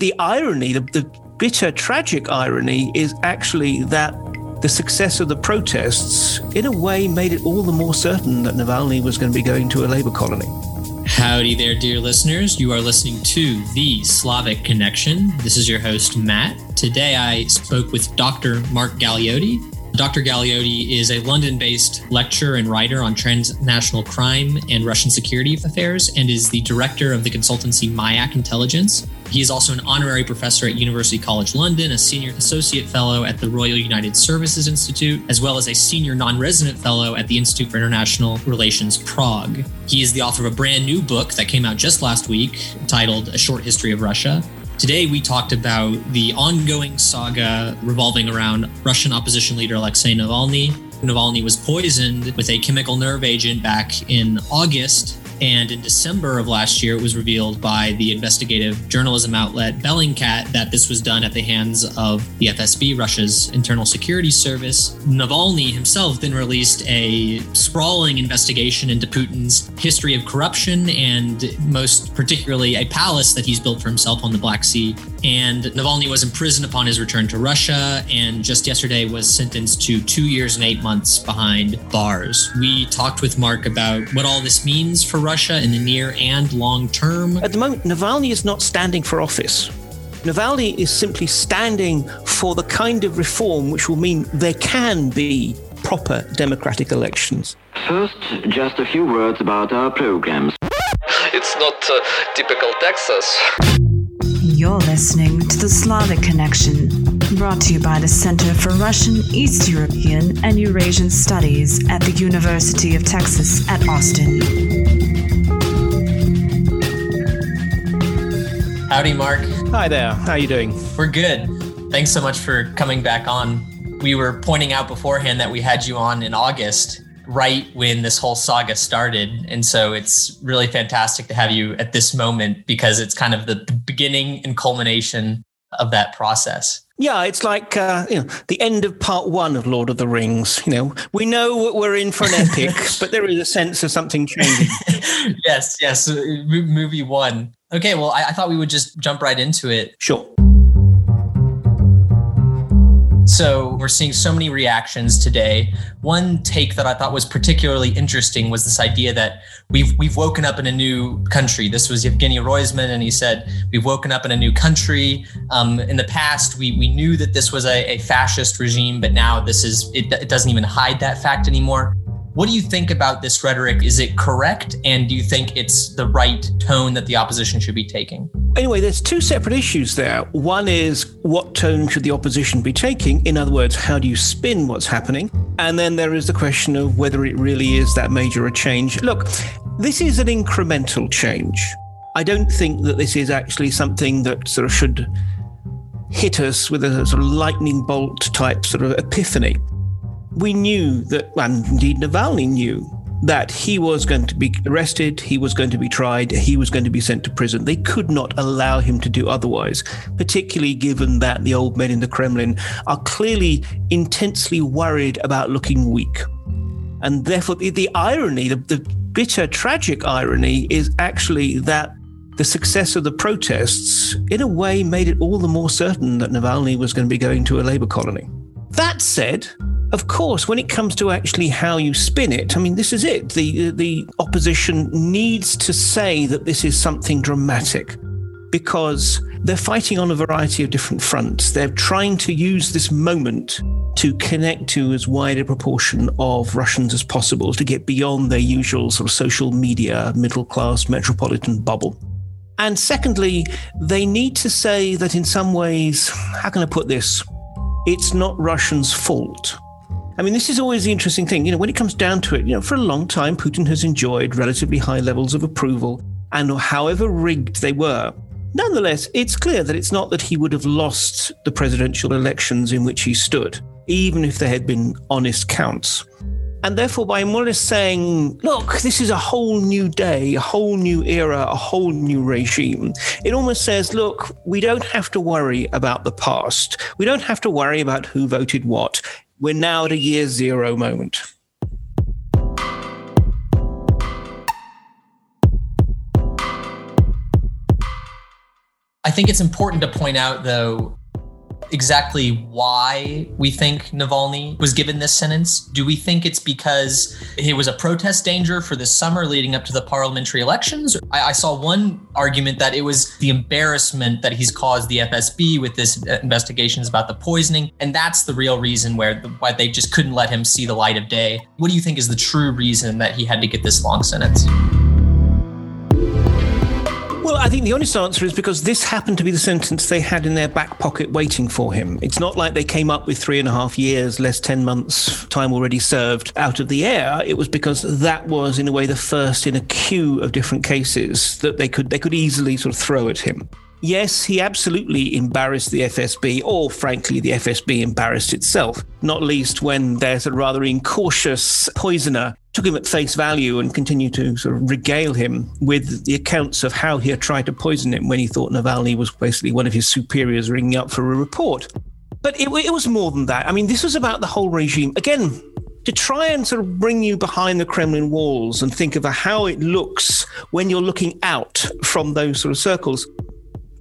the irony, the, the bitter, tragic irony, is actually that the success of the protests, in a way, made it all the more certain that Navalny was going to be going to a labor colony. Howdy there, dear listeners. You are listening to The Slavic Connection. This is your host, Matt. Today I spoke with Dr. Mark Galeotti. Dr. Galeotti is a London based lecturer and writer on transnational crime and Russian security affairs and is the director of the consultancy Mayak Intelligence. He is also an honorary professor at University College London, a senior associate fellow at the Royal United Services Institute, as well as a senior non resident fellow at the Institute for International Relations Prague. He is the author of a brand new book that came out just last week titled A Short History of Russia. Today, we talked about the ongoing saga revolving around Russian opposition leader Alexei Navalny. Navalny was poisoned with a chemical nerve agent back in August and in December of last year, it was revealed by the investigative journalism outlet Bellingcat that this was done at the hands of the FSB, Russia's internal security service. Navalny himself then released a sprawling investigation into Putin's history of corruption and most particularly a palace that he's built for himself on the Black Sea. And Navalny was imprisoned upon his return to Russia and just yesterday was sentenced to two years and eight months behind bars. We talked with Mark about what all this means for Russia Russia in the near and long term? At the moment, Navalny is not standing for office. Navalny is simply standing for the kind of reform which will mean there can be proper democratic elections. First, just a few words about our programs. It's not uh, typical Texas. You're listening to the Slavic Connection, brought to you by the Center for Russian, East European, and Eurasian Studies at the University of Texas at Austin. Howdy, Mark. Hi there. How are you doing? We're good. Thanks so much for coming back on. We were pointing out beforehand that we had you on in August, right when this whole saga started. And so it's really fantastic to have you at this moment because it's kind of the beginning and culmination of that process. Yeah, it's like uh, you know the end of part one of Lord of the Rings. You know, we know we're in for an epic, but there is a sense of something changing. yes, yes, movie one. Okay, well, I, I thought we would just jump right into it. Sure. So we're seeing so many reactions today. One take that I thought was particularly interesting was this idea that we've we've woken up in a new country. This was Yevgeny Roizman, and he said we've woken up in a new country. Um, in the past, we we knew that this was a, a fascist regime, but now this is it, it doesn't even hide that fact anymore. What do you think about this rhetoric? Is it correct? And do you think it's the right tone that the opposition should be taking? Anyway, there's two separate issues there. One is what tone should the opposition be taking? In other words, how do you spin what's happening? And then there is the question of whether it really is that major a change. Look, this is an incremental change. I don't think that this is actually something that sort of should hit us with a sort of lightning bolt type sort of epiphany we knew that, and indeed Navalny knew, that he was going to be arrested, he was going to be tried, he was going to be sent to prison. They could not allow him to do otherwise, particularly given that the old men in the Kremlin are clearly intensely worried about looking weak. And therefore, the, the irony, the, the bitter, tragic irony, is actually that the success of the protests, in a way, made it all the more certain that Navalny was going to be going to a labor colony. That said, of course, when it comes to actually how you spin it, I mean, this is it. The, uh, the opposition needs to say that this is something dramatic because they're fighting on a variety of different fronts. They're trying to use this moment to connect to as wide a proportion of Russians as possible to get beyond their usual sort of social media, middle class, metropolitan bubble. And secondly, they need to say that in some ways, how can I put this? It's not Russians' fault I mean, this is always the interesting thing. You know, when it comes down to it, you know, for a long time, Putin has enjoyed relatively high levels of approval, and however rigged they were, nonetheless, it's clear that it's not that he would have lost the presidential elections in which he stood, even if there had been honest counts. And therefore, by more or less saying, look, this is a whole new day, a whole new era, a whole new regime, it almost says, look, we don't have to worry about the past. We don't have to worry about who voted what. We're now at a year zero moment. I I think it's important to point out, though, exactly why we think Navalny was given this sentence. Do we think it's because he was a protest danger for the summer leading up to the parliamentary elections? I, I saw one argument that it was the embarrassment that he's caused the FSB with this investigations about the poisoning, and that's the real reason where the, why they just couldn't let him see the light of day. What do you think is the true reason that he had to get this long sentence? Well, I think the honest answer is because this happened to be the sentence they had in their back pocket waiting for him. It's not like they came up with three and a half years, less 10 months time already served out of the air. It was because that was, in a way, the first in a queue of different cases that they could, they could easily sort of throw at him. Yes, he absolutely embarrassed the FSB, or frankly, the FSB embarrassed itself, not least when there's a rather incautious poisoner took him at face value and continued to sort of regale him with the accounts of how he had tried to poison him when he thought Navalny was basically one of his superiors ringing up for a report. But it, it was more than that. I mean, this was about the whole regime. Again, to try and sort of bring you behind the Kremlin walls and think of how it looks when you're looking out from those sort of circles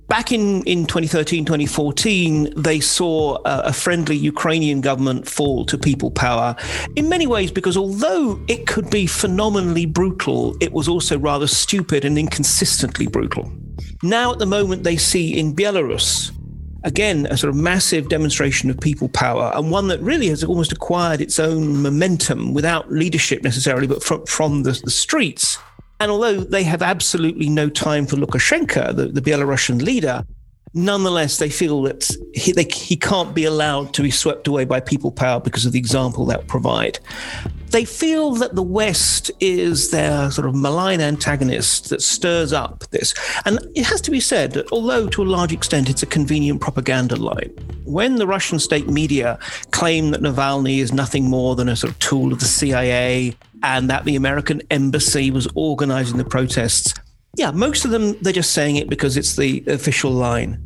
back in, in 2013, 2014, they saw a, a, friendly Ukrainian government fall to people power in many ways because although it could be phenomenally brutal, it was also rather stupid and inconsistently brutal. Now, at the moment, they see in Belarus, again, a sort of massive demonstration of people power and one that really has almost acquired its own momentum without leadership necessarily, but from, from the, the streets. And although they have absolutely no time for Lukashenko, the, the Belarusian leader, nonetheless, they feel that he, they, he can't be allowed to be swept away by people power because of the example that provide. They feel that the West is their sort of malign antagonist that stirs up this. And it has to be said that although to a large extent it's a convenient propaganda line, when the Russian state media claim that Navalny is nothing more than a sort of tool of the CIA and that the American embassy was organizing the protests. Yeah, most of them, they're just saying it because it's the official line.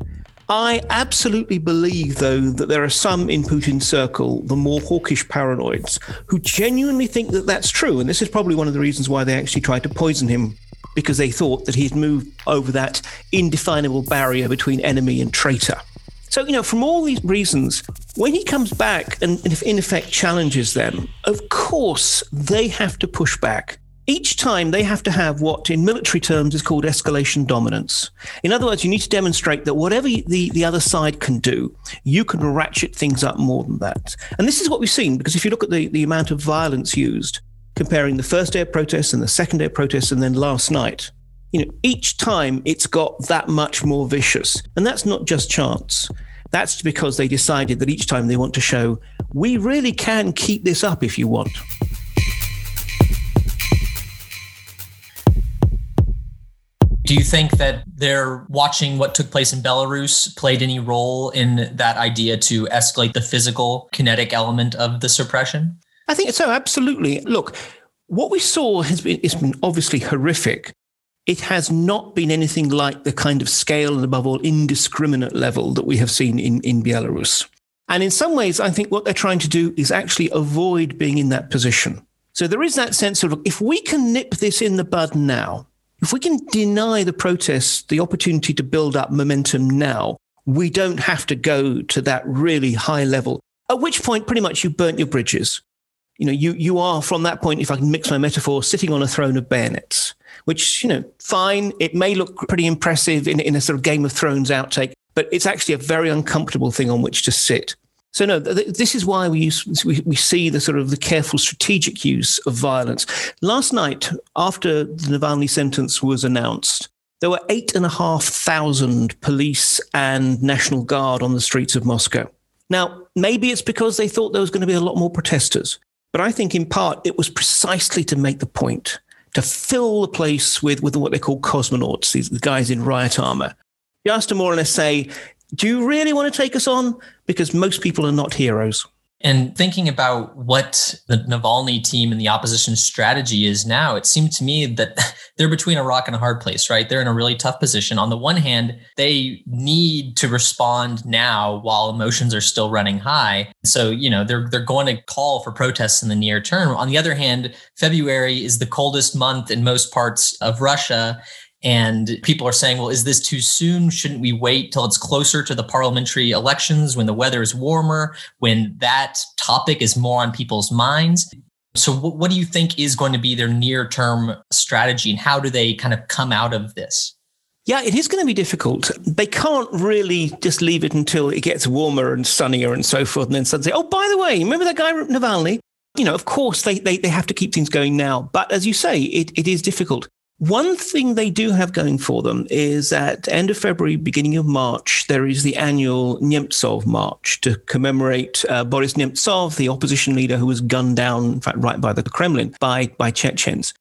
I absolutely believe, though, that there are some in Putin's circle, the more hawkish paranoids, who genuinely think that that's true. And this is probably one of the reasons why they actually tried to poison him, because they thought that he'd moved over that indefinable barrier between enemy and traitor. So, you know, from all these reasons, when he comes back and in effect challenges them, of course they have to push back. Each time they have to have what in military terms is called escalation dominance. In other words, you need to demonstrate that whatever the, the other side can do, you can ratchet things up more than that. And this is what we've seen, because if you look at the, the amount of violence used, comparing the first day of protests and the second day of protests and then last night, you know, each time it's got that much more vicious. And that's not just chance. That's because they decided that each time they want to show, we really can keep this up if you want. Do you think that they're watching what took place in Belarus played any role in that idea to escalate the physical kinetic element of the suppression? I think so, absolutely. Look, what we saw has been, it's been obviously horrific it has not been anything like the kind of scale and above all indiscriminate level that we have seen in, in Belarus. And in some ways, I think what they're trying to do is actually avoid being in that position. So there is that sense of if we can nip this in the bud now, if we can deny the protests the opportunity to build up momentum now, we don't have to go to that really high level. At which point, pretty much you burnt your bridges. You know, you, you are from that point, if I can mix my metaphor, sitting on a throne of bayonets which, you know, fine. It may look pretty impressive in, in a sort of Game of Thrones outtake, but it's actually a very uncomfortable thing on which to sit. So no, th- this is why we, use, we, we see the sort of the careful strategic use of violence. Last night, after the Navalny sentence was announced, there were eight and a half thousand police and National Guard on the streets of Moscow. Now, maybe it's because they thought there was going to be a lot more protesters, but I think in part it was precisely to make the point to fill the place with, with what they call cosmonauts, these guys in riot armor, just to more or less say, do you really want to take us on? Because most people are not heroes. And thinking about what the Navalny team and the opposition strategy is now, it seemed to me that they're between a rock and a hard place, right? They're in a really tough position. On the one hand, they need to respond now while emotions are still running high. So, you know, they're they're going to call for protests in the near term. On the other hand, February is the coldest month in most parts of Russia And people are saying, well, is this too soon? Shouldn't we wait till it's closer to the parliamentary elections when the weather is warmer, when that topic is more on people's minds? So, what do you think is going to be their near term strategy and how do they kind of come out of this? Yeah, it is going to be difficult. They can't really just leave it until it gets warmer and sunnier and so forth, and then suddenly oh, by the way, remember that guy Navalny? You know, of course, they, they, they have to keep things going now. But as you say, it, it is difficult. One thing they do have going for them is at end of February, beginning of March, there is the annual Nemtsov March to commemorate uh, Boris Nemtsov, the opposition leader who was gunned down, in fact, right by the Kremlin by, by Chechens.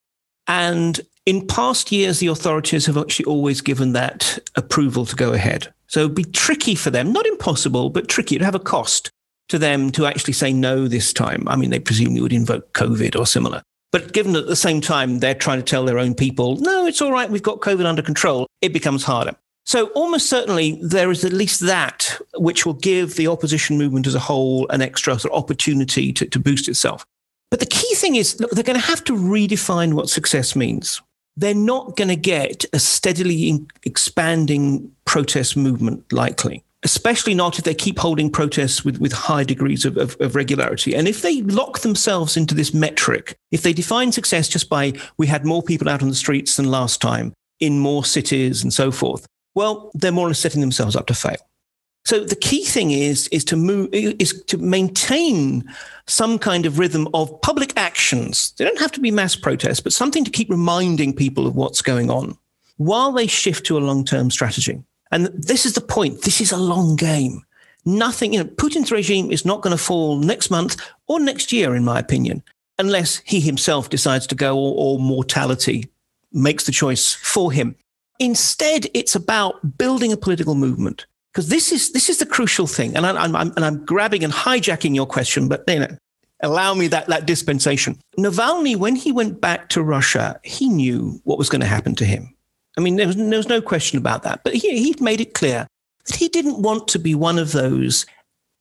And in past years, the authorities have actually always given that approval to go ahead. So it'd be tricky for them, not impossible, but tricky. It'd have a cost to them to actually say no this time. I mean, they presumably would invoke COVID or similar. But given at the same time they're trying to tell their own people, no, it's all right, we've got COVID under control, it becomes harder. So almost certainly there is at least that which will give the opposition movement as a whole an extra sort of opportunity to, to boost itself. But the key thing is, look, they're going to have to redefine what success means they're not going to get a steadily expanding protest movement likely especially not if they keep holding protests with, with high degrees of, of, of, regularity. And if they lock themselves into this metric, if they define success just by we had more people out on the streets than last time in more cities and so forth, well, they're more or less setting themselves up to fail. So the key thing is is to move is to maintain some kind of rhythm of public actions. They don't have to be mass protests, but something to keep reminding people of what's going on while they shift to a long-term strategy. And this is the point. This is a long game. Nothing, you know, Putin's regime is not going to fall next month or next year, in my opinion, unless he himself decides to go or, or mortality makes the choice for him. Instead, it's about building a political movement because this is this is the crucial thing. And I, am and I'm grabbing and hijacking your question, but you know, allow me that that dispensation. Navalny, when he went back to Russia, he knew what was going to happen to him. I mean, there was, there was no question about that. But he he made it clear that he didn't want to be one of those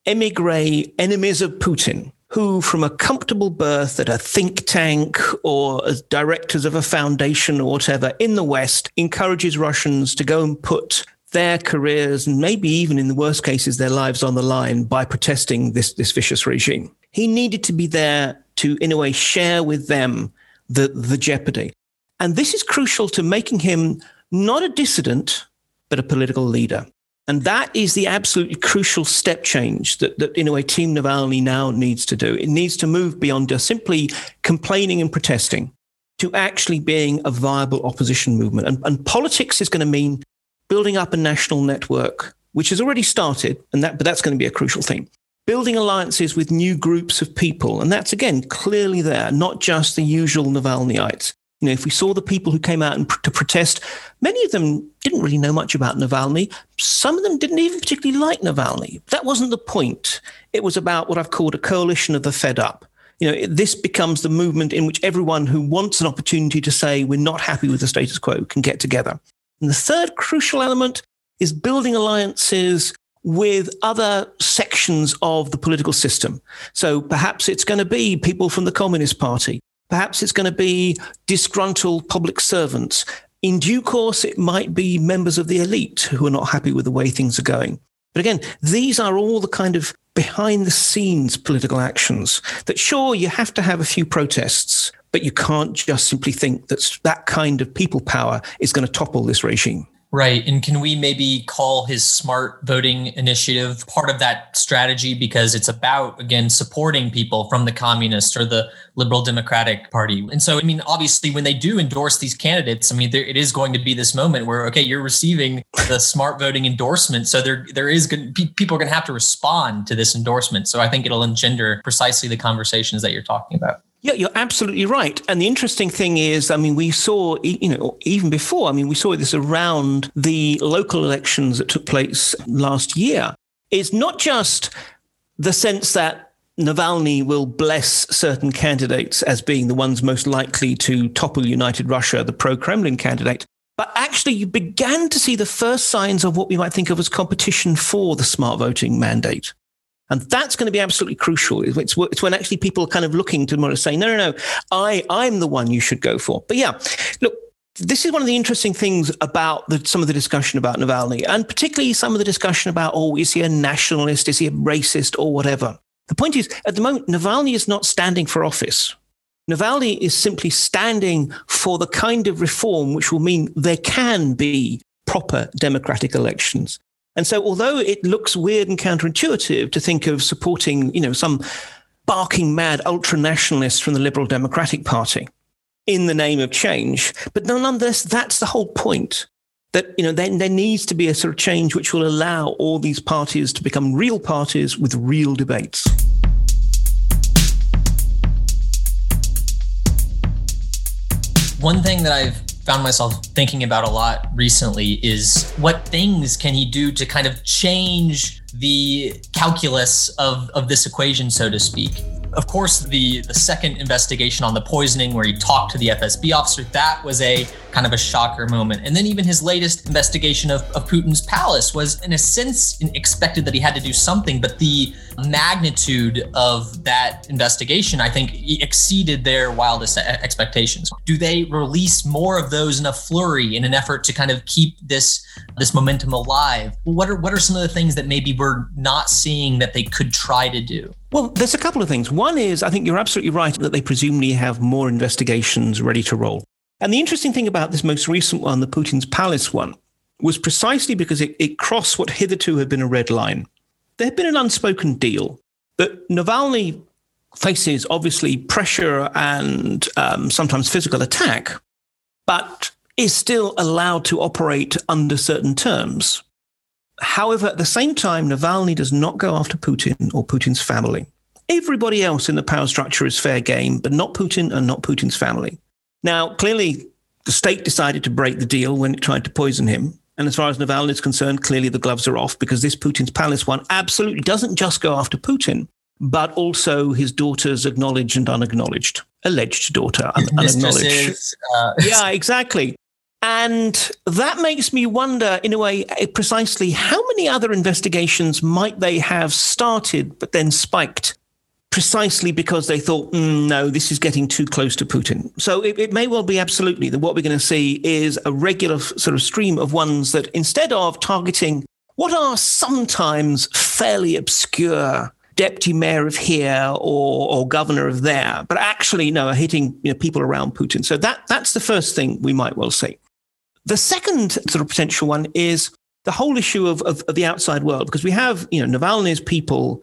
emigre enemies of Putin who, from a comfortable berth at a think tank or as directors of a foundation or whatever in the West, encourages Russians to go and put their careers and maybe even in the worst cases their lives on the line by protesting this this vicious regime. He needed to be there to in a way share with them the the jeopardy. And this is crucial to making him not a dissident but a political leader. And that is the absolutely crucial step change that, that, in a way, Team Navalny now needs to do. It needs to move beyond just simply complaining and protesting to actually being a viable opposition movement. And, and politics is going to mean building up a national network, which has already started, and that, but that's going to be a crucial thing. Building alliances with new groups of people, and that's again clearly there, not just the usual Navalnyites. You know, if we saw the people who came out pr- to protest, many of them didn't really know much about Navalny. Some of them didn't even particularly like Navalny. That wasn't the point. It was about what I've called a coalition of the fed up. You know, this becomes the movement in which everyone who wants an opportunity to say we're not happy with the status quo can get together. And the third crucial element is building alliances with other sections of the political system. So perhaps it's going to be people from the Communist Party. Perhaps it's going to be disgruntled public servants. In due course, it might be members of the elite who are not happy with the way things are going. But again, these are all the kind of behind the scenes political actions that sure, you have to have a few protests, but you can't just simply think that that kind of people power is going to topple this regime. Right. And can we maybe call his smart voting initiative part of that strategy because it's about, again, supporting people from the communist or the liberal democratic party? And so, I mean, obviously, when they do endorse these candidates, I mean, there, it is going to be this moment where, okay, you're receiving the smart voting endorsement. So there, there is going people are going to have to respond to this endorsement. So I think it'll engender precisely the conversations that you're talking about. Yeah, you're absolutely right. And the interesting thing is, I mean, we saw, you know, even before, I mean, we saw this around the local elections that took place last year. It's not just the sense that Navalny will bless certain candidates as being the ones most likely to topple United Russia, the pro Kremlin candidate. But actually, you began to see the first signs of what we might think of as competition for the smart voting mandate. And that's going to be absolutely crucial. It's, it's when actually people are kind of looking to more say, no, no, no, I, I'm the one you should go for. But yeah, look, this is one of the interesting things about the, some of the discussion about Navalny, and particularly some of the discussion about, oh, is he a nationalist? Is he a racist or whatever? The point is, at the moment, Navalny is not standing for office. Navalny is simply standing for the kind of reform which will mean there can be proper democratic elections. And so, although it looks weird and counterintuitive to think of supporting, you know, some barking mad ultra nationalists from the Liberal Democratic Party, in the name of change. But nonetheless, that's the whole point. That you know, then there needs to be a sort of change which will allow all these parties to become real parties with real debates. One thing that I've found myself thinking about a lot recently is what things can he do to kind of change the calculus of, of this equation, so to speak? Of course, the the second investigation on the poisoning, where he talked to the FSB officer, that was a kind of a shocker moment. And then even his latest investigation of, of Putin's palace was, in a sense, expected that he had to do something, but the magnitude of that investigation, I think, exceeded their wildest expectations. Do they release more of those in a flurry in an effort to kind of keep this this momentum alive? What are what are some of the things that maybe we're not seeing that they could try to do? Well, there's a couple of things. One is I think you're absolutely right that they presumably have more investigations ready to roll. And the interesting thing about this most recent one, the Putin's Palace one, was precisely because it, it crossed what hitherto had been a red line. There had been an unspoken deal that Navalny faces obviously pressure and um, sometimes physical attack, but is still allowed to operate under certain terms. However, at the same time, Navalny does not go after Putin or Putin's family. Everybody else in the power structure is fair game, but not Putin and not Putin's family. Now, clearly, the state decided to break the deal when it tried to poison him. And as far as Navalny is concerned, clearly the gloves are off because this Putin's palace one absolutely doesn't just go after Putin, but also his daughter's acknowledged and unacknowledged, alleged daughter, un- unacknowledged. Uh, yeah, exactly. And that makes me wonder, in a way, eh, precisely how many other investigations might they have started but then spiked precisely because they thought, mm, no, this is getting too close to Putin. So it, it may well be absolutely that what we're going to see is a regular sort of stream of ones that instead of targeting what are sometimes fairly obscure deputy mayor of here or, or governor of there, but actually, no, are hitting you know, people around Putin. So that, that's the first thing we might well see. The second sort of potential one is the whole issue of, of, of the outside world, because we have, you know, Navalny's people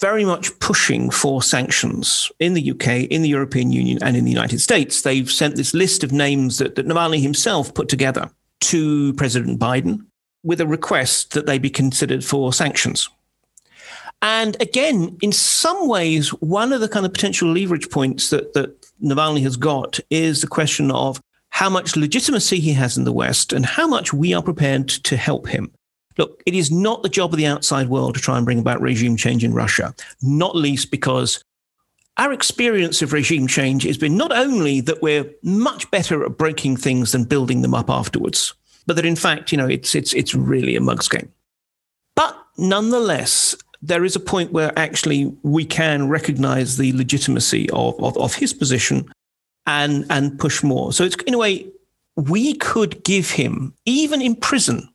very much pushing for sanctions in the UK, in the European Union, and in the United States. They've sent this list of names that, that Navalny himself put together to President Biden with a request that they be considered for sanctions. And again, in some ways, one of the kind of potential leverage points that, that Navalny has got is the question of how much legitimacy he has in the West and how much we are prepared to help him. Look, it is not the job of the outside world to try and bring about regime change in Russia, not least because our experience of regime change has been not only that we're much better at breaking things than building them up afterwards, but that in fact, you know, it's it's it's really a mug's game. But nonetheless, there is a point where actually we can recognize the legitimacy of, of, of his position and and push more. So it's in a way we could give him even in prison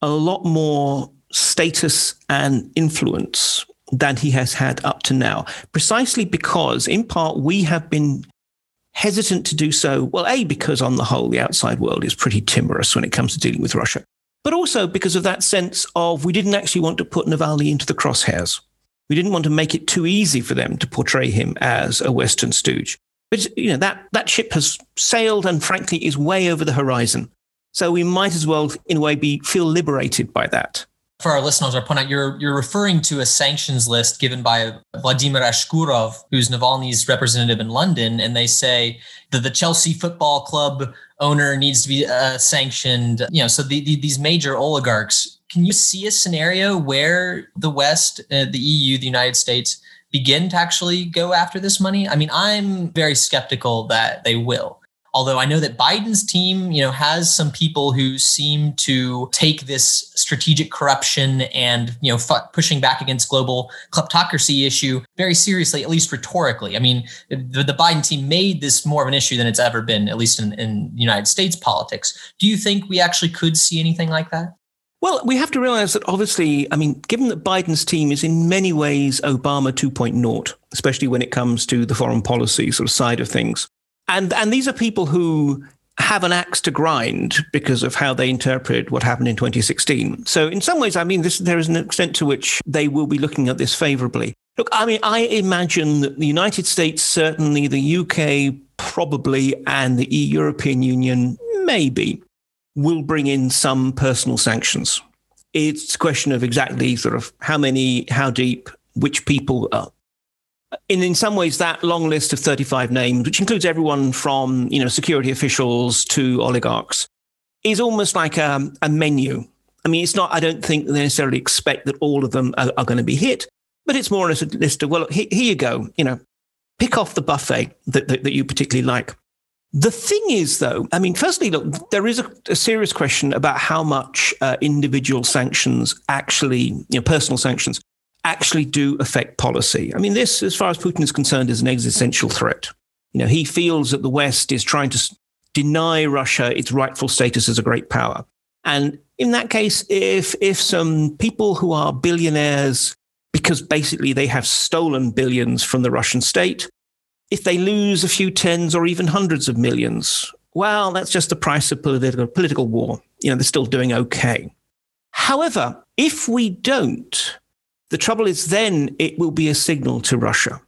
a lot more status and influence than he has had up to now, precisely because, in part, we have been hesitant to do so. Well, A, because on the whole, the outside world is pretty timorous when it comes to dealing with Russia, but also because of that sense of we didn't actually want to put Navalny into the crosshairs. We didn't want to make it too easy for them to portray him as a Western stooge. But you know that that ship has sailed and frankly is way over the horizon. So we might as well, in a way, be feel liberated by that. For our listeners, I point out you're you're referring to a sanctions list given by Vladimir Ashurkov, who's Navalny's representative in London, and they say that the Chelsea Football Club owner needs to be uh, sanctioned. You know, so the, the, these major oligarchs. Can you see a scenario where the West, uh, the EU, the United States begin to actually go after this money? I mean, I'm very skeptical that they will. Although I know that Biden's team, you know, has some people who seem to take this strategic corruption and, you know, f- pushing back against global kleptocracy issue very seriously, at least rhetorically. I mean, the, the Biden team made this more of an issue than it's ever been, at least in, in United States politics. Do you think we actually could see anything like that? Well, we have to realize that obviously, I mean, given that Biden's team is in many ways Obama 2.0, especially when it comes to the foreign policy sort of side of things, and and these are people who have an axe to grind because of how they interpret what happened in 2016. So in some ways, I mean, this, there is an extent to which they will be looking at this favorably. Look, I mean, I imagine that the United States, certainly the UK, probably, and the European Union, maybe, will bring in some personal sanctions. It's a question of exactly sort of how many, how deep, which people are in in some ways that long list of 35 names which includes everyone from you know security officials to oligarchs is almost like a, a menu. I mean it's not i don't think they necessarily expect that all of them are, are going to be hit but it's more as a list of well here, here, you go you know pick off the buffet that, that, that you particularly like the thing is, though, I mean, firstly, look, there is a, a serious question about how much uh, individual sanctions actually, you know, personal sanctions actually do affect policy. I mean, this, as far as Putin is concerned, is an existential threat. You know, he feels that the West is trying to deny Russia its rightful status as a great power. And in that case, if if some people who are billionaires because basically they have stolen billions from the Russian state, if they lose a few tens or even hundreds of millions, well, that's just the price of political political war. You know, they're still doing okay. However, if we don't, the trouble is then it will be a signal to Russia.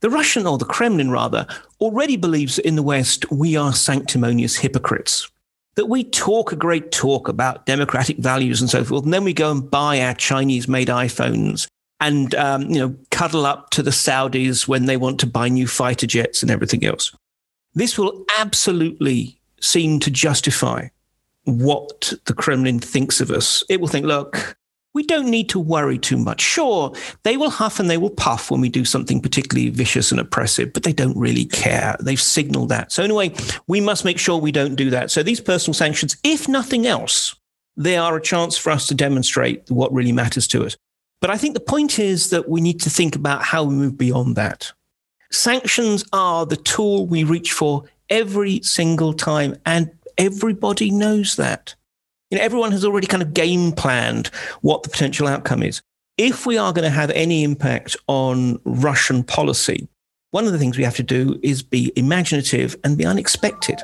The Russian, or the Kremlin rather, already believes that in the West we are sanctimonious hypocrites. That we talk a great talk about democratic values and so forth, and then we go and buy our Chinese made iPhones and um, you know cuddle up to the Saudis when they want to buy new fighter jets and everything else. This will absolutely seem to justify what the Kremlin thinks of us. It will think, look, we don't need to worry too much. Sure, they will huff and they will puff when we do something particularly vicious and oppressive, but they don't really care. They've signaled that. So, anyway, we must make sure we don't do that. So, these personal sanctions, if nothing else, they are a chance for us to demonstrate what really matters to us. But I think the point is that we need to think about how we move beyond that. Sanctions are the tool we reach for every single time, and everybody knows that. You know, everyone has already kind of game planned what the potential outcome is. If we are going to have any impact on Russian policy, one of the things we have to do is be imaginative and be unexpected.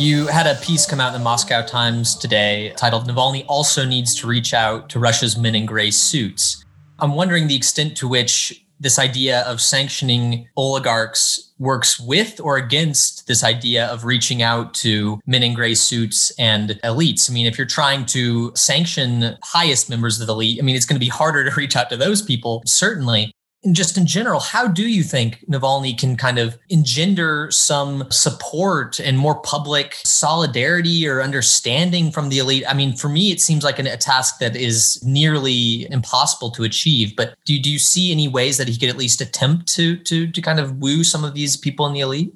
You had a piece come out in the Moscow Times today titled Navalny also needs to reach out to Russia's men in gray suits. I'm wondering the extent to which this idea of sanctioning oligarchs works with or against this idea of reaching out to men in gray suits and elites. I mean, if you're trying to sanction highest members of the elite, I mean, it's going to be harder to reach out to those people, certainly and just in general, how do you think Navalny can kind of engender some support and more public solidarity or understanding from the elite? I mean, for me, it seems like an, a task that is nearly impossible to achieve. But do, do you see any ways that he could at least attempt to to to kind of woo some of these people in the elite?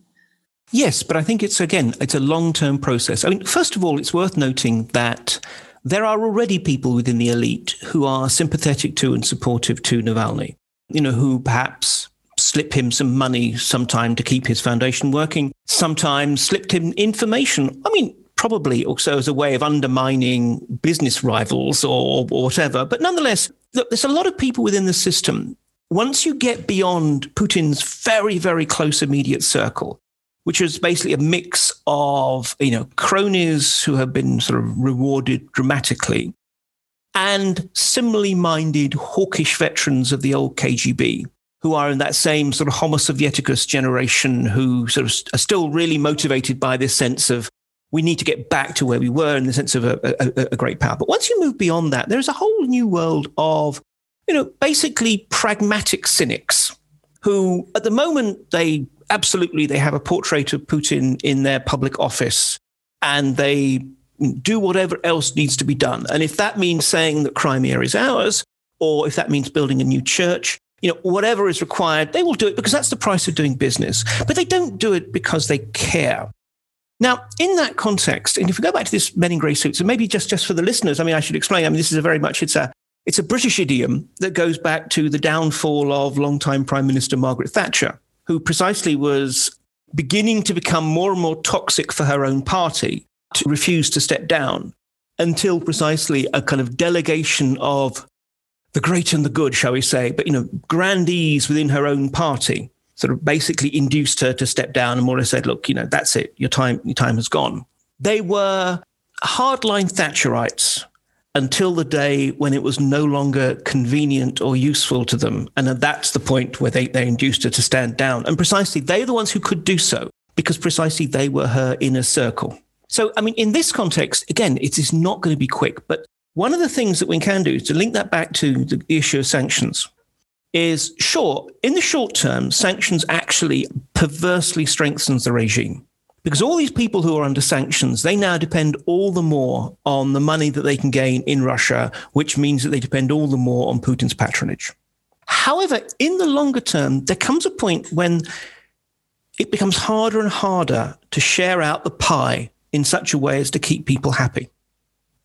Yes, but I think it's again, it's a long term process. I mean, first of all, it's worth noting that there are already people within the elite who are sympathetic to and supportive to Navalny you know, who perhaps slipped him some money sometime to keep his foundation working, sometimes slipped him information. I mean, probably also as a way of undermining business rivals or, or whatever. But nonetheless, look, there's a lot of people within the system. Once you get beyond Putin's very, very close immediate circle, which is basically a mix of, you know, cronies who have been sort of rewarded dramatically and similarly minded hawkish veterans of the old KGB who are in that same sort of Homo Sovieticus generation who sort of are still really motivated by this sense of we need to get back to where we were in the sense of a, a, a great power. But once you move beyond that, there's a whole new world of, you know, basically pragmatic cynics who at the moment they absolutely they have a portrait of Putin in their public office and they do whatever else needs to be done. And if that means saying that Crimea is ours, or if that means building a new church, you know, whatever is required, they will do it because that's the price of doing business. But they don't do it because they care. Now, in that context, and if we go back to this men in grey suits, and maybe just, just for the listeners, I mean, I should explain. I mean, this is a very much it's a it's a British idiom that goes back to the downfall of longtime Prime Minister Margaret Thatcher, who precisely was beginning to become more and more toxic for her own party to refuse to step down until precisely a kind of delegation of the great and the good, shall we say, but you know, grandees within her own party sort of basically induced her to step down and more or less said, look, you know, that's it. Your time, your time has gone. They were hardline Thatcherites until the day when it was no longer convenient or useful to them. And that's the point where they, they induced her to stand down. And precisely they're the ones who could do so because precisely they were her inner circle. So, I mean, in this context, again, it is not going to be quick. But one of the things that we can do to link that back to the issue of sanctions is sure, in the short term, sanctions actually perversely strengthens the regime because all these people who are under sanctions, they now depend all the more on the money that they can gain in Russia, which means that they depend all the more on Putin's patronage. However, in the longer term, there comes a point when it becomes harder and harder to share out the pie in such a way as to keep people happy.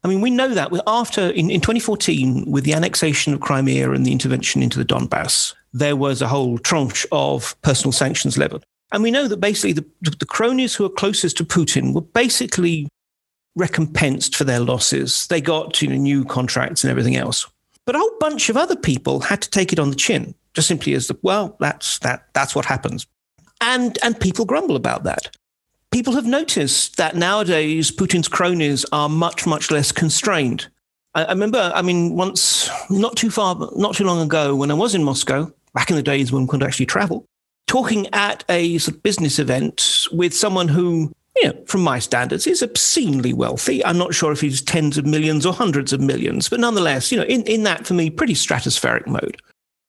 I mean, we know that after in, in 2014, with the annexation of Crimea and the intervention into the Donbass, there was a whole tranche of personal sanctions leveled. And we know that basically the, the cronies who are closest to Putin were basically recompensed for their losses. They got you know, new contracts and everything else. But a whole bunch of other people had to take it on the chin, just simply as the, well, that's that that's what happens. And and people grumble about that people have noticed that nowadays Putin's cronies are much, much less constrained. I, I, remember, I mean, once, not too far, not too long ago, when I was in Moscow, back in the days when one could actually travel, talking at a sort of business event with someone who, you know, from my standards, is obscenely wealthy. I'm not sure if he's tens of millions or hundreds of millions, but nonetheless, you know, in, in that, for me, pretty stratospheric mode,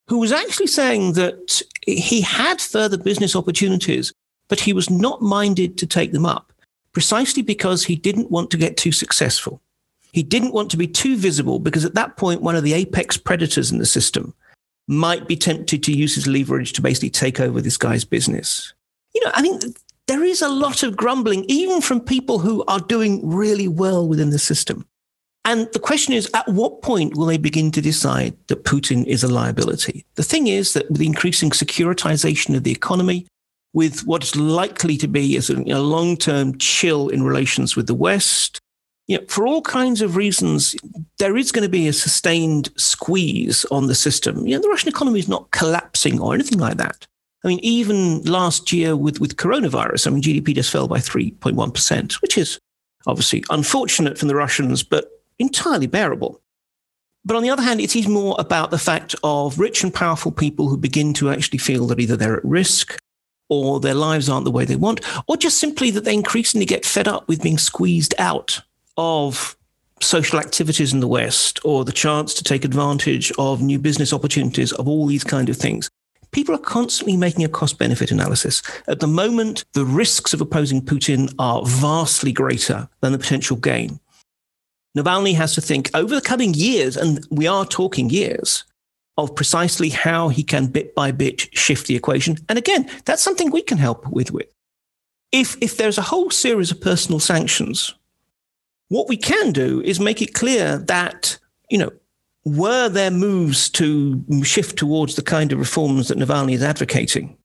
who was actually saying that he had further business opportunities but he was not minded to take them up precisely because he didn't want to get too successful. He didn't want to be too visible because at that point, one of the apex predators in the system might be tempted to use his leverage to basically take over this guy's business. You know, I think there is a lot of grumbling, even from people who are doing really well within the system. And the question is, at what point will they begin to decide that Putin is a liability? The thing is that with the increasing securitization of the economy, with what's likely to be a, you know, long-term chill in relations with the West. You know, for all kinds of reasons, there is going to be a sustained squeeze on the system. You know, the Russian economy is not collapsing or anything like that. I mean, even last year with, with coronavirus, I mean, GDP just fell by 3.1%, which is obviously unfortunate from the Russians, but entirely bearable. But on the other hand, it is more about the fact of rich and powerful people who begin to actually feel that either they're at risk or their lives aren't the way they want, or just simply that they increasingly get fed up with being squeezed out of social activities in the West or the chance to take advantage of new business opportunities of all these kind of things. People are constantly making a cost benefit analysis. At the moment, the risks of opposing Putin are vastly greater than the potential gain. Navalny has to think over the coming years, and we are talking years, of precisely how he can bit by bit shift the equation. And again, that's something we can help with. with. If, if there's a whole series of personal sanctions, what we can do is make it clear that, you know, were there moves to shift towards the kind of reforms that Navalny is advocating?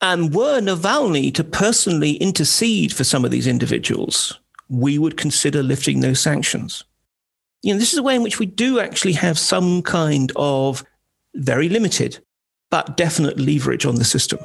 And were Navalny to personally intercede for some of these individuals, we would consider lifting those sanctions. You know, this is a way in which we do actually have some kind of very limited, but definite leverage on the system.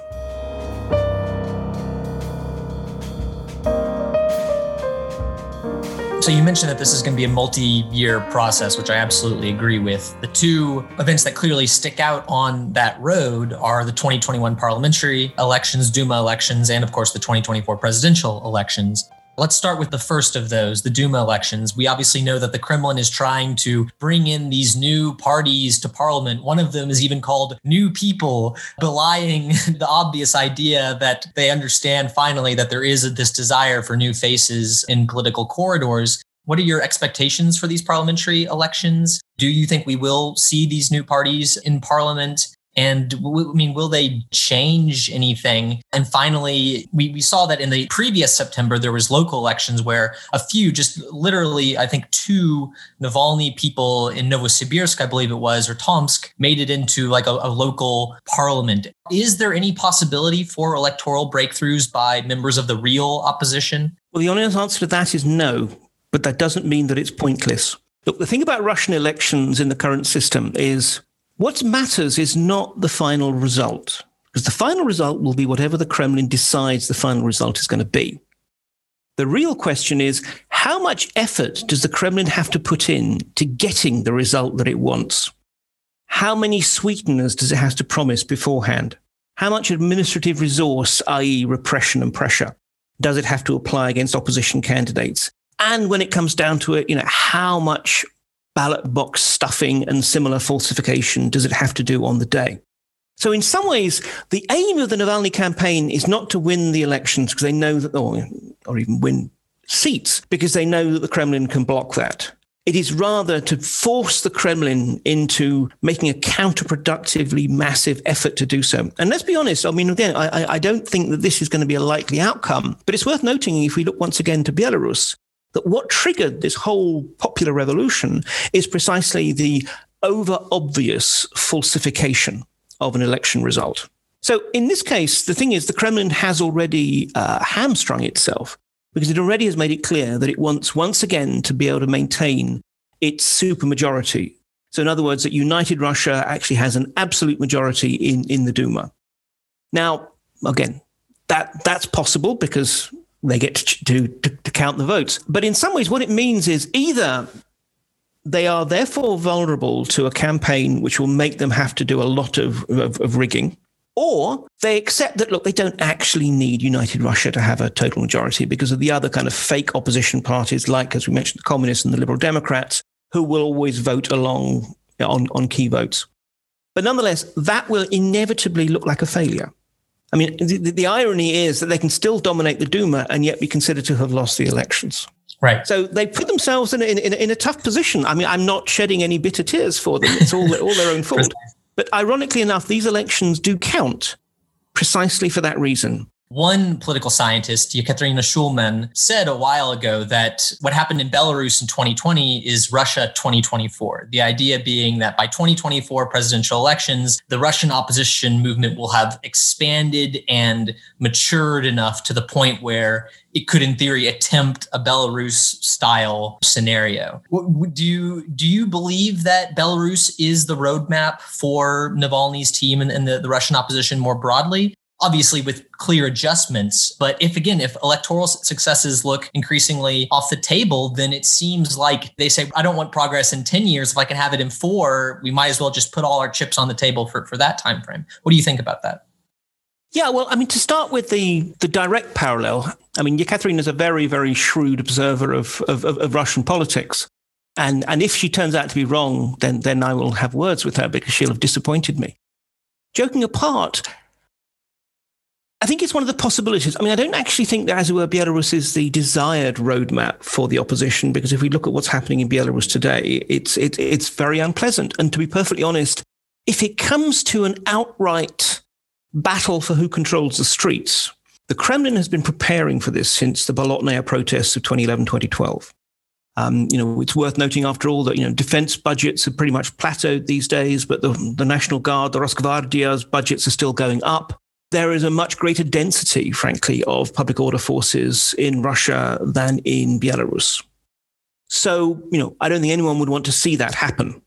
So you mentioned that this is going to be a multi-year process, which I absolutely agree with. The two events that clearly stick out on that road are the 2021 parliamentary elections, Duma elections, and of course the 2024 presidential elections. Let's start with the first of those, the Duma elections. We obviously know that the Kremlin is trying to bring in these new parties to parliament. One of them is even called New People, belying the obvious idea that they understand finally that there is this desire for new faces in political corridors. What are your expectations for these parliamentary elections? Do you think we will see these new parties in parliament? And I mean, will they change anything? And finally, we, we saw that in the previous September, there was local elections where a few, just literally, I think two Navalny people in Novosibirsk, I believe it was, or Tomsk, made it into like a, a local parliament. Is there any possibility for electoral breakthroughs by members of the real opposition? Well, the honest answer to that is no, but that doesn't mean that it's pointless. Look, the thing about Russian elections in the current system is what matters is not the final result, because the final result will be whatever the Kremlin decides the final result is going to be. The real question is how much effort does the Kremlin have to put in to getting the result that it wants? How many sweeteners does it have to promise beforehand? How much administrative resource, i.e., repression and pressure, does it have to apply against opposition candidates? And when it comes down to it, you know, how much ballot box stuffing and similar falsification does it have to do on the day? So in some ways, the aim of the Navalny campaign is not to win the elections because they know that, or, or even win seats because they know that the Kremlin can block that. It is rather to force the Kremlin into making a counterproductively massive effort to do so. And let's be honest, I mean, again, I, I don't think that this is going to be a likely outcome, but it's worth noting if we look once again to Belarus, that what triggered this whole popular revolution is precisely the over obvious falsification of an election result. So in this case, the thing is, the Kremlin has already uh, hamstrung itself because it already has made it clear that it wants once again to be able to maintain its supermajority. So in other words, that United Russia actually has an absolute majority in, in the Duma. Now, again, that that's possible because they get to, to, to count the votes. But in some ways, what it means is either they are therefore vulnerable to a campaign which will make them have to do a lot of, of, of, rigging, or they accept that, look, they don't actually need United Russia to have a total majority because of the other kind of fake opposition parties, like, as we mentioned, the communists and the liberal Democrats, who will always vote along on, on key votes. But nonetheless, that will inevitably look like a failure. I mean, the, the, irony is that they can still dominate the Duma and yet be considered to have lost the elections. Right. So they put themselves in, in, in a tough position. I mean, I'm not shedding any bitter tears for them. It's all, all their own fault. But ironically enough, these elections do count precisely for that reason. One political scientist, Yekaterina Shulman, said a while ago that what happened in Belarus in 2020 is Russia 2024. The idea being that by 2024 presidential elections, the Russian opposition movement will have expanded and matured enough to the point where it could, in theory, attempt a Belarus style scenario. Do you do you believe that Belarus is the roadmap for Navalny's team and, and the, the Russian opposition more broadly? Obviously with clear adjustments. But if again, if electoral successes look increasingly off the table, then it seems like they say, I don't want progress in 10 years. If I can have it in four, we might as well just put all our chips on the table for, for that time frame. What do you think about that? Yeah, well, I mean, to start with the the direct parallel, I mean, Yekaterina is a very, very shrewd observer of, of, of Russian politics. And, and if she turns out to be wrong, then, then I will have words with her because she'll have disappointed me. Joking apart, I think it's one of the possibilities. I mean, I don't actually think that, as it were, Belarus is the desired roadmap for the opposition, because if we look at what's happening in Belarus today, it's, it, it's very unpleasant. And to be perfectly honest, if it comes to an outright battle for who controls the streets, the Kremlin has been preparing for this since the Bolotnaya protests of 2011, 2012. Um, you know, it's worth noting, after all, that you know defense budgets have pretty much plateaued these days, but the, the National Guard, the Rosgvardia's budgets are still going up there is a much greater density, frankly, of public order forces in Russia than in Belarus. So, you know, I don't think anyone would want to see that happen.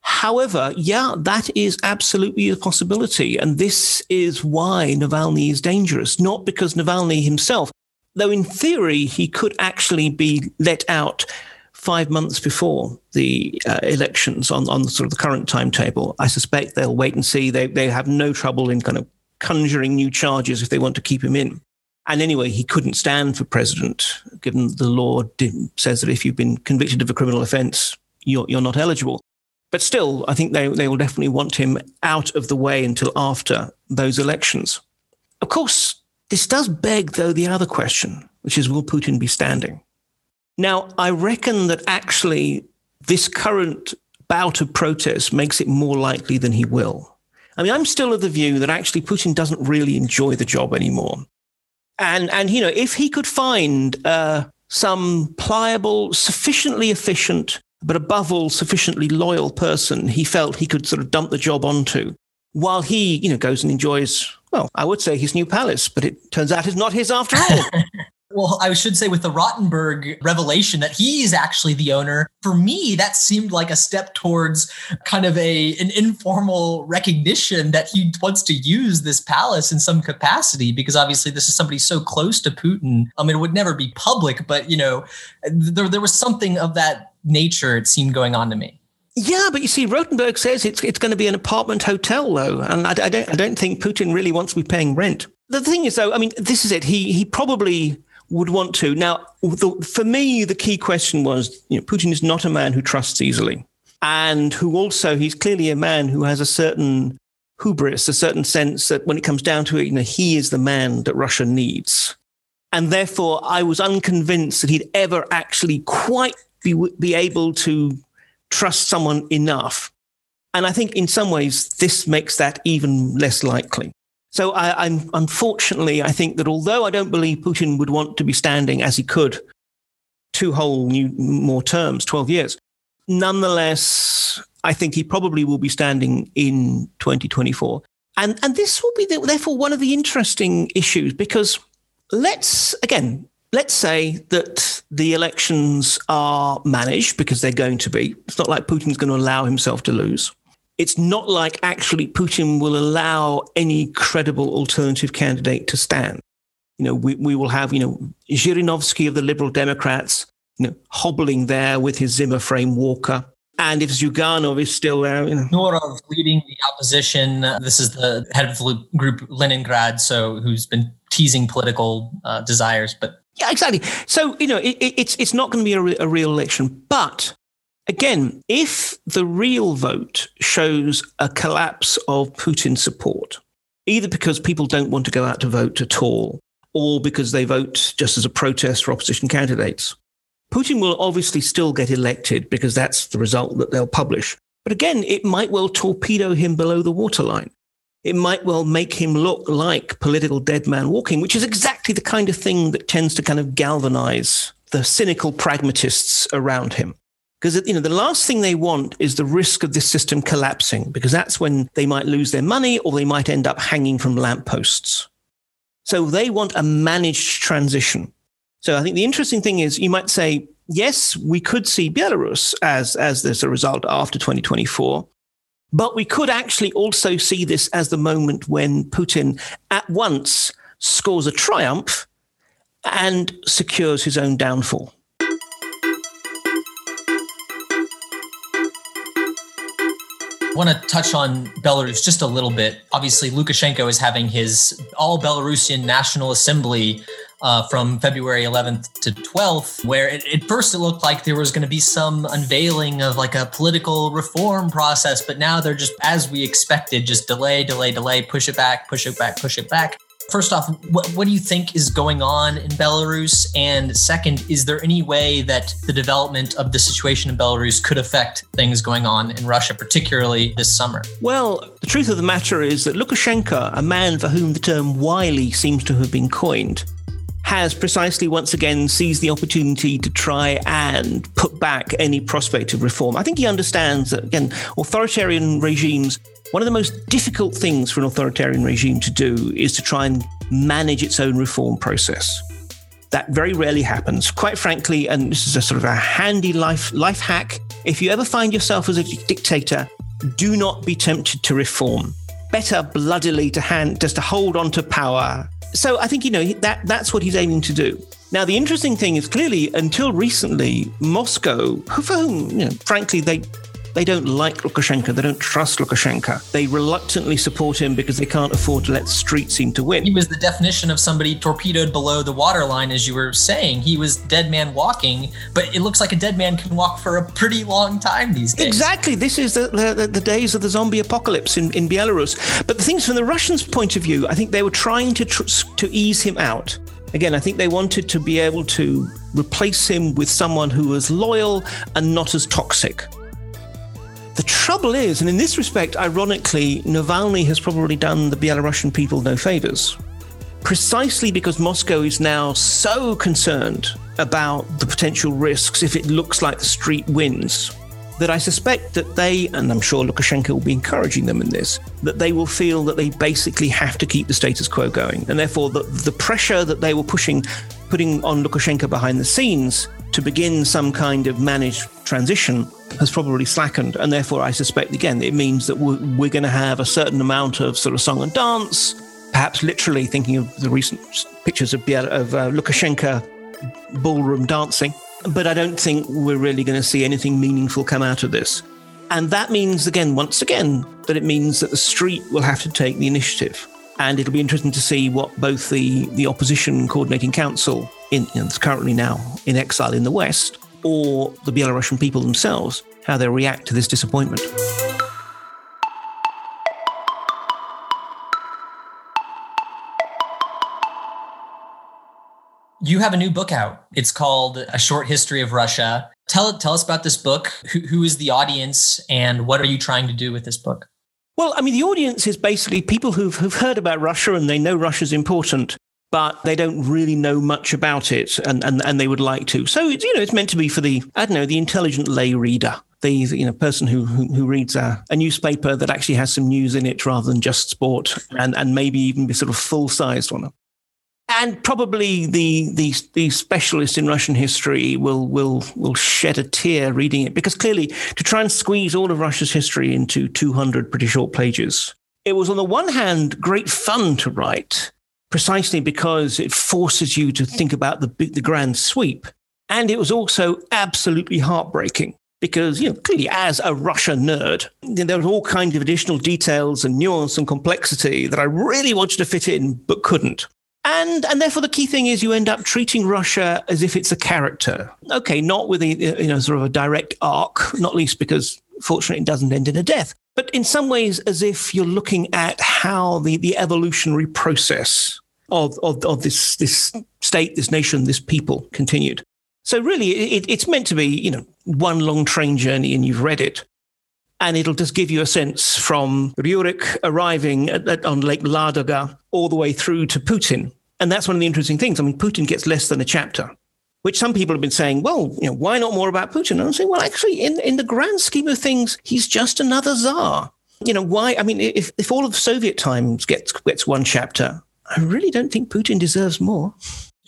However, yeah, that is absolutely a possibility. And this is why Navalny is dangerous, not because Navalny himself, though in theory he could actually be let out five months before the uh, elections on, on sort of the current timetable. I suspect they'll wait and see. They, they have no trouble in kind of conjuring new charges if they want to keep him in. And anyway, he couldn't stand for president, given the law says that if you've been convicted of a criminal offense, you're, you're not eligible. But still, I think they, they will definitely want him out of the way until after those elections. Of course, this does beg, though, the other question, which is will Putin be standing? Now, I reckon that actually this current bout of protest makes it more likely than he will. I mean, I'm still of the view that actually Putin doesn't really enjoy the job anymore. And, and you know, if he could find uh, some pliable, sufficiently efficient, but above all, sufficiently loyal person he felt he could sort of dump the job onto, while he, you know, goes and enjoys, well, I would say his new palace, but it turns out it's not his after all. Well, I should say with the Rotenberg revelation that he's actually the owner, for me, that seemed like a step towards kind of a an informal recognition that he wants to use this palace in some capacity, because obviously this is somebody so close to Putin. I mean, it would never be public, but you know, there, there was something of that nature, it seemed going on to me. Yeah, but you see, Rotenberg says it's it's going to be an apartment hotel, though, and I, I don't I don't think Putin really wants to be paying rent. The thing is, though, I mean, this is it. He he probably would want to. Now, the, for me, the key question was you know, Putin is not a man who trusts easily. And who also, he's clearly a man who has a certain hubris, a certain sense that when it comes down to it, you know, he is the man that Russia needs. And therefore, I was unconvinced that he'd ever actually quite be, be able to trust someone enough. And I think in some ways, this makes that even less likely. So I, am unfortunately, I think that although I don't believe Putin would want to be standing as he could two whole new more terms, 12 years, nonetheless, I think he probably will be standing in 2024. And, and this will be the, therefore one of the interesting issues because let's, again, let's say that the elections are managed because they're going to be. It's not like Putin's going to allow himself to lose it's not like actually Putin will allow any credible alternative candidate to stand. You know, we, we will have, you know, Zhirinovsky of the Liberal Democrats, you know, hobbling there with his Zimmer frame walker. And if Zyuganov is still there, you know. Shnurov leading the opposition. This is the head of the group Leningrad, so who's been teasing political uh, desires, but yeah, exactly. So you know, it, it's it's not going to be a, re- a real election, but Again, if the real vote shows a collapse of Putin's support, either because people don't want to go out to vote at all, or because they vote just as a protest for opposition candidates, Putin will obviously still get elected because that's the result that they'll publish. But again, it might well torpedo him below the waterline. It might well make him look like political dead man walking, which is exactly the kind of thing that tends to kind of galvanize the cynical pragmatists around him. Because you know the last thing they want is the risk of this system collapsing, because that's when they might lose their money or they might end up hanging from lampposts. So they want a managed transition. So I think the interesting thing is you might say, yes, we could see Belarus as as this a result after 2024. But we could actually also see this as the moment when Putin at once scores a triumph and secures his own downfall. Want to touch on Belarus just a little bit. Obviously, Lukashenko is having his all Belarusian National Assembly uh, from February 11th to 12th, where it, at first it looked like there was going to be some unveiling of like a political reform process, but now they're just, as we expected, just delay, delay, delay, push it back, push it back, push it back. First off, what, what do you think is going on in Belarus? And second, is there any way that the development of the situation in Belarus could affect things going on in Russia, particularly this summer? Well, the truth of the matter is that Lukashenko, a man for whom the term wily seems to have been coined, has precisely once again seized the opportunity to try and put back any prospect of reform. I think he understands that, again, authoritarian regimes one of the most difficult things for an authoritarian regime to do is to try and manage its own reform process. That very rarely happens. Quite frankly, and this is a sort of a handy life life hack. If you ever find yourself as a dictator, do not be tempted to reform. Better bloodily to hand just to hold on to power. So I think you know that that's what he's aiming to do. Now the interesting thing is clearly until recently, Moscow, for whom you know, frankly they they don't like Lukashenko. They don't trust Lukashenko. They reluctantly support him because they can't afford to let the street seem to win. He was the definition of somebody torpedoed below the waterline, as you were saying. He was dead man walking, but it looks like a dead man can walk for a pretty long time these days. Exactly. This is the, the, the days of the zombie apocalypse in, in Belarus. But the things from the Russians' point of view, I think they were trying to, tr- to ease him out. Again, I think they wanted to be able to replace him with someone who was loyal and not as toxic. The trouble is, and in this respect, ironically, Navalny has probably done the Belarusian people no favors. Precisely because Moscow is now so concerned about the potential risks if it looks like the street wins, that I suspect that they, and I'm sure Lukashenko will be encouraging them in this, that they will feel that they basically have to keep the status quo going. And therefore, the, the pressure that they were pushing, putting on Lukashenko behind the scenes to begin some kind of managed transition has probably slackened. And therefore, I suspect, again, it means that we're, we're going to have a certain amount of sort of song and dance, perhaps literally thinking of the recent pictures of, of uh, Lukashenko ballroom dancing. But I don't think we're really going to see anything meaningful come out of this. And that means, again, once again, that it means that the street will have to take the initiative. And it'll be interesting to see what both the, the opposition coordinating council, in, you know, that's currently now in exile in the West, or the Belarusian people themselves, how they react to this disappointment. You have a new book out. It's called A Short History of Russia. Tell tell us about this book. Who, who is the audience, and what are you trying to do with this book? Well, I mean, the audience is basically people who've, who've heard about Russia and they know Russia's important, but they don't really know much about it, and, and, and they would like to. So it's you know it's meant to be for the I don't know the intelligent lay reader, the you know person who who, who reads a, a newspaper that actually has some news in it rather than just sport, and and maybe even be sort of full sized one and probably the, the the specialist in Russian history will will will shed a tear reading it because clearly to try and squeeze all of Russia's history into 200 pretty short pages, it was on the one hand great fun to write, precisely because it forces you to think about the the grand sweep, and it was also absolutely heartbreaking because you know clearly as a Russia nerd, there was all kinds of additional details and nuance and complexity that I really wanted to fit in but couldn't. And, and therefore, the key thing is you end up treating Russia as if it's a character. Okay, not with a you know sort of a direct arc, not least because fortunately it doesn't end in a death, but in some ways as if you're looking at how the, the evolutionary process of, of, of this this state, this nation, this people continued. So really, it, it's meant to be you know one long train journey, and you've read it and it'll just give you a sense from Rurik arriving at, at, on Lake Ladoga all the way through to Putin. And that's one of the interesting things. I mean, Putin gets less than a chapter, which some people have been saying, well, you know, why not more about Putin? And I'm saying, well, actually, in, in the grand scheme of things, he's just another czar. You know, why? I mean, if, if all of Soviet times gets, gets one chapter, I really don't think Putin deserves more.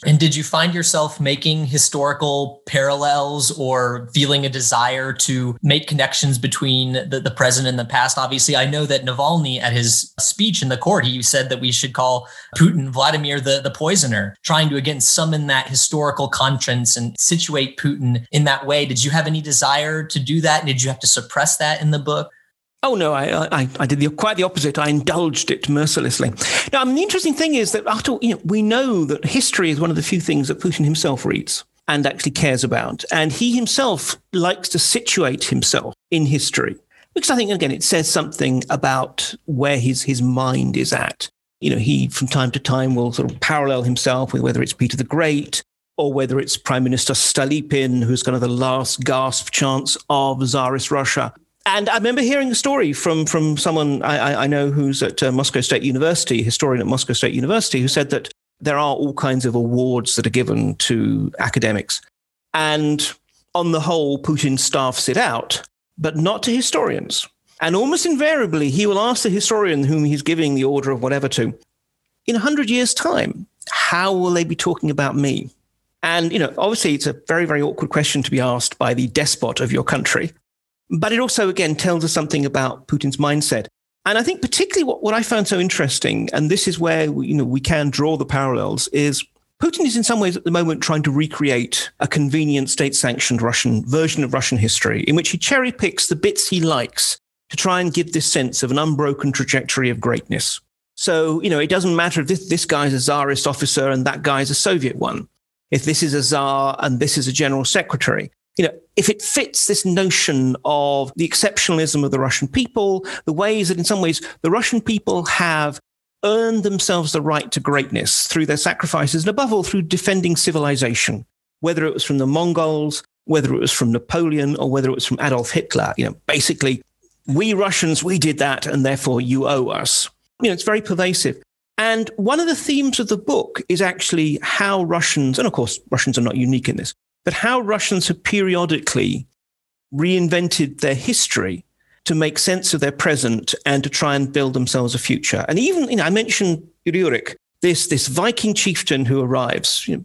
And did you find yourself making historical parallels or feeling a desire to make connections between the, the present and the past? Obviously, I know that Navalny, at his speech in the court, he said that we should call Putin Vladimir the, the poisoner, trying to again summon that historical conscience and situate Putin in that way. Did you have any desire to do that? Did you have to suppress that in the book? Oh no, I, uh, I, I did the, quite the opposite. I indulged it mercilessly. Now, I mean, the interesting thing is that after you know, we know that history is one of the few things that Putin himself reads and actually cares about, and he himself likes to situate himself in history, because I think again it says something about where his his mind is at. You know, he from time to time will sort of parallel himself with whether it's Peter the Great or whether it's Prime Minister Stolypin, who's kind of the last gasp chance of Tsarist Russia and I remember hearing a story from from someone I, I know who's at uh, Moscow State University, historian at Moscow State University, who said that there are all kinds of awards that are given to academics, and on the whole, Putin staffs it out, but not to historians. And almost invariably, he will ask the historian whom he's giving the order of whatever to, in a hundred years' time, how will they be talking about me? And you know, obviously, it's a very, very awkward question to be asked by the despot of your country. But it also, again, tells us something about Putin's mindset. And I think particularly what, what I found so interesting, and this is where we, you know, we can draw the parallels, is Putin is in some ways at the moment trying to recreate a convenient state sanctioned Russian version of Russian history in which he cherry picks the bits he likes to try and give this sense of an unbroken trajectory of greatness. So, you know, it doesn't matter if this, this guy's a czarist officer and that guy's a Soviet one. If this is a czar and this is a general secretary, you know, if it fits this notion of the exceptionalism of the Russian people, the ways that in some ways the Russian people have earned themselves the right to greatness through their sacrifices, and above all, through defending civilization, whether it was from the Mongols, whether it was from Napoleon, or whether it was from Adolf Hitler, you know, basically we Russians, we did that, and therefore you owe us. You know, it's very pervasive. And one of the themes of the book is actually how Russians, and of course, Russians are not unique in this, but how Russians have periodically reinvented their history to make sense of their present and to try and build themselves a future. And even, you know, I mentioned Rurik, this, this Viking chieftain who arrives. You know,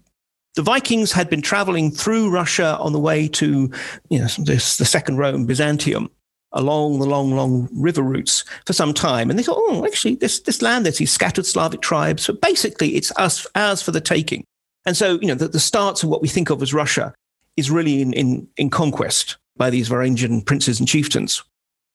the Vikings had been traveling through Russia on the way to you know, this, the Second Rome, Byzantium, along the long, long river routes for some time. And they thought, oh, actually, this, this land, there's these scattered Slavic tribes. But basically, it's us, ours for the taking. And so, you know, the, the starts of what we think of as Russia is really in, in, in conquest by these Varangian princes and chieftains.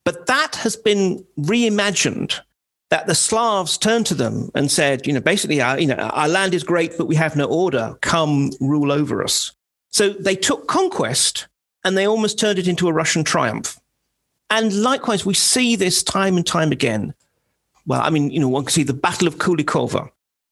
But that has been reimagined that the Slavs turned to them and said, you know, basically, our, you know, our land is great, but we have no order. Come rule over us. So they took conquest and they almost turned it into a Russian triumph. And likewise, we see this time and time again. Well, I mean, you know, one can see the Battle of Kulikovo,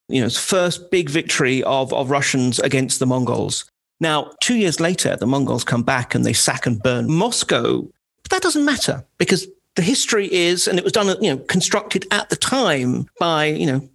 you know, first big victory of, of Russians against the Mongols. Now, two years later, the Mongols come back and they sack and burn Moscow. But that doesn't matter because the history is, and it was done, you know, constructed at the time by, you know,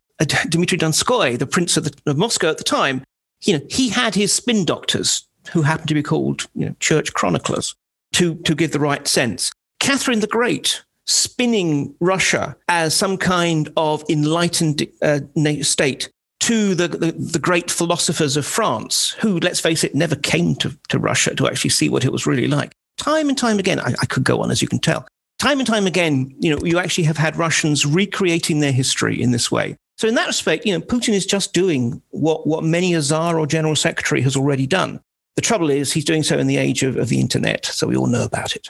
Dmitry Donskoy, the Prince of, the, of Moscow at the time. You know, he had his spin doctors who happened to be called, you know, church chroniclers to, to give the right sense. Catherine the Great spinning Russia as some kind of enlightened uh, state to the, the, the, great philosophers of France, who, let's face it, never came to, to Russia to actually see what it was really like. Time and time again, I, I could go on, as you can tell. Time and time again, you know, you actually have had Russians recreating their history in this way. So in that respect, you know, Putin is just doing what, what many a czar or general secretary has already done. The trouble is he's doing so in the age of, of the internet, so we all know about it.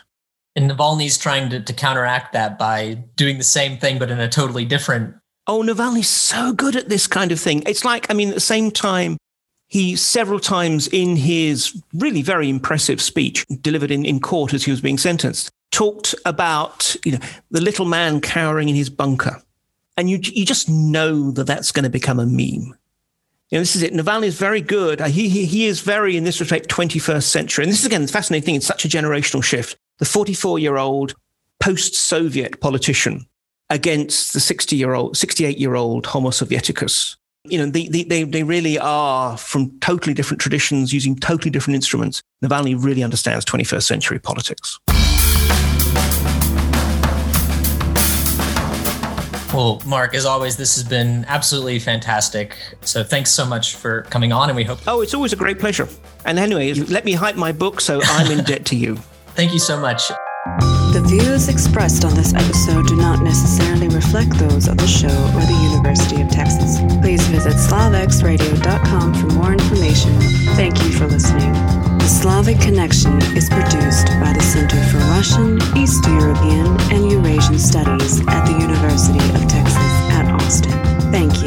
And Navalny's trying to, to counteract that by doing the same thing, but in a totally different Oh, Navalny's so good at this kind of thing. It's like, I mean, at the same time, he several times in his really very impressive speech delivered in, in court as he was being sentenced talked about you know the little man cowering in his bunker. And you you just know that that's going to become a meme. You know this is it. Navalny is very good. He, he, he is very in this respect 21st century. And this is again the fascinating. Thing it's such a generational shift the 44 year old post-soviet politician against the 60 year old, 68 year old Homo Sovieticus. You know, they, they, they really are from totally different traditions using totally different instruments. Navalny really understands 21st century politics. Well, Mark, as always, this has been absolutely fantastic. So thanks so much for coming on, and we hope. Oh, it's always a great pleasure. And anyway, let me hype my book, so I'm in debt to you. Thank you so much. The views expressed on this episode do not necessarily reflect those of the show or the University of Texas. Please visit SlavXradio.com for more information. Thank you for listening. The Slavic Connection is produced by the Center for Russian, East European, and Eurasian Studies at the University of Texas at Austin. Thank you.